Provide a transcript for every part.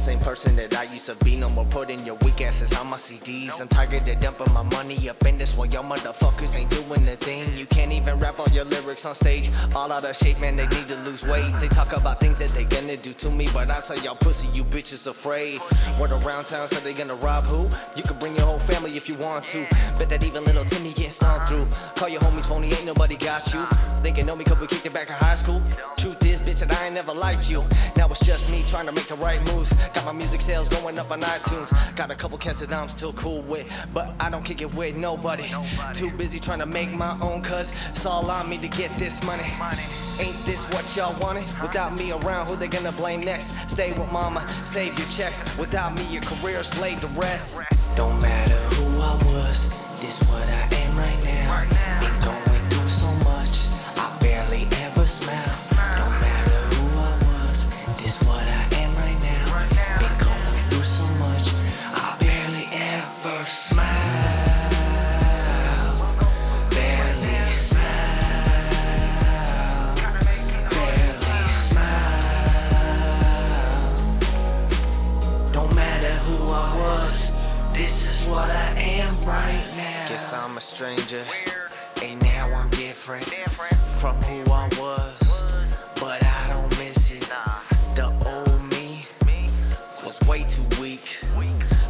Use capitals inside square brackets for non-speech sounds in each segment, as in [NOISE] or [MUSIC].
same person that I used to be. No more putting your weak asses on my CDs. I'm tired of dumping my money up in this while y'all motherfuckers ain't doing a thing. You can't even rap all your lyrics on stage. All out of shape, man, they need to lose weight. They talk about things that they gonna do to me, but I say y'all pussy, you bitches afraid. Word around town said they gonna rob who? You can bring your whole family if you want to. Bet that even little Timmy gets stoned through. Call your homies phony, ain't nobody got you. Thinking know me cause we kicked it back in high school. Truth is, bitch, that I ain't never liked you. Now it's just me trying to make the right moves. Got my music sales going up on iTunes. Got a couple cats that I'm still cool with, but I don't kick it with nobody. Too busy trying to make my own cuz it's all on me to get this money. Ain't this what y'all wanted? Without me around, who they gonna blame next? Stay with mama, save your checks. Without me, your career's laid to rest. Don't matter who I was, this what I am right now. Been going I'm a stranger, and now I'm different from who I was, but I don't miss it. The old me was way too weak,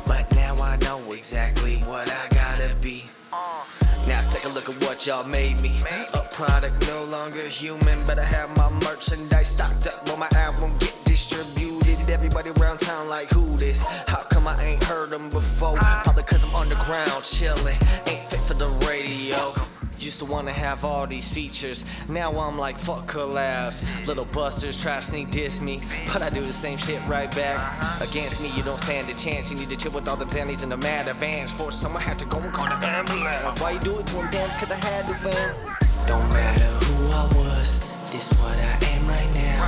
but now I know exactly what I gotta be. Now take a look at what y'all made me. A product no longer human, but I have my merchandise stocked up when my album get distributed. Everybody around town like who this? How come I ain't heard them before? Probably cause I'm underground chillin', ain't for the radio. Used to wanna have all these features, now I'm like fuck collabs. Little busters try to sneak diss me, but I do the same shit right back. Against me, you don't stand a chance. You need to chill with all them zannies in the mad advance. For some, I had to go and call the ambulance. Why you do it to him, damn? Cause I had to, fam. Don't matter who I was, this what I am right now.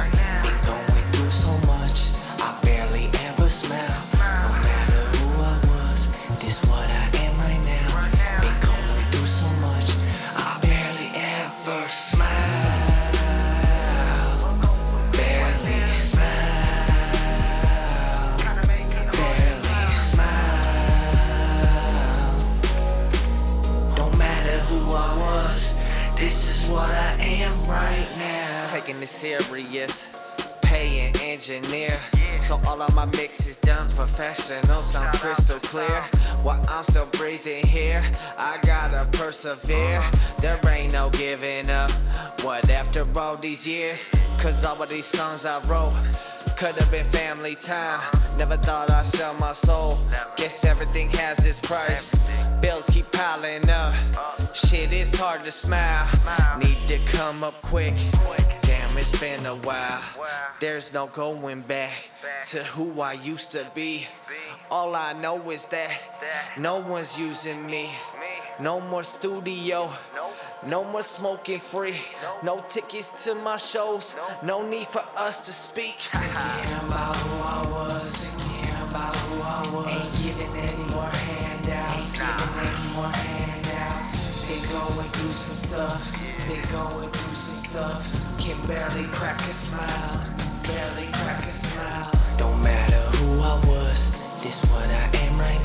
This is what I am right now. Taking it serious, paying engineer. So all of my mix is done professional, sound crystal clear. While I'm still breathing here, I gotta persevere. There ain't no giving up. What after all these years? Cause all of these songs I wrote. Could have been family time. Never thought I'd sell my soul. Guess everything has its price. Bills keep piling up. Shit, it's hard to smile. Need to come up quick. Damn, it's been a while. There's no going back to who I used to be. All I know is that no one's using me. No more studio. No more smoking free. No tickets to my shows. No need for us to speak. [LAUGHS] Thinking about who I was. through some stuff. Been going through some stuff. Can barely crack a smile. Barely crack a smile. Don't matter who I was, this what I am right now.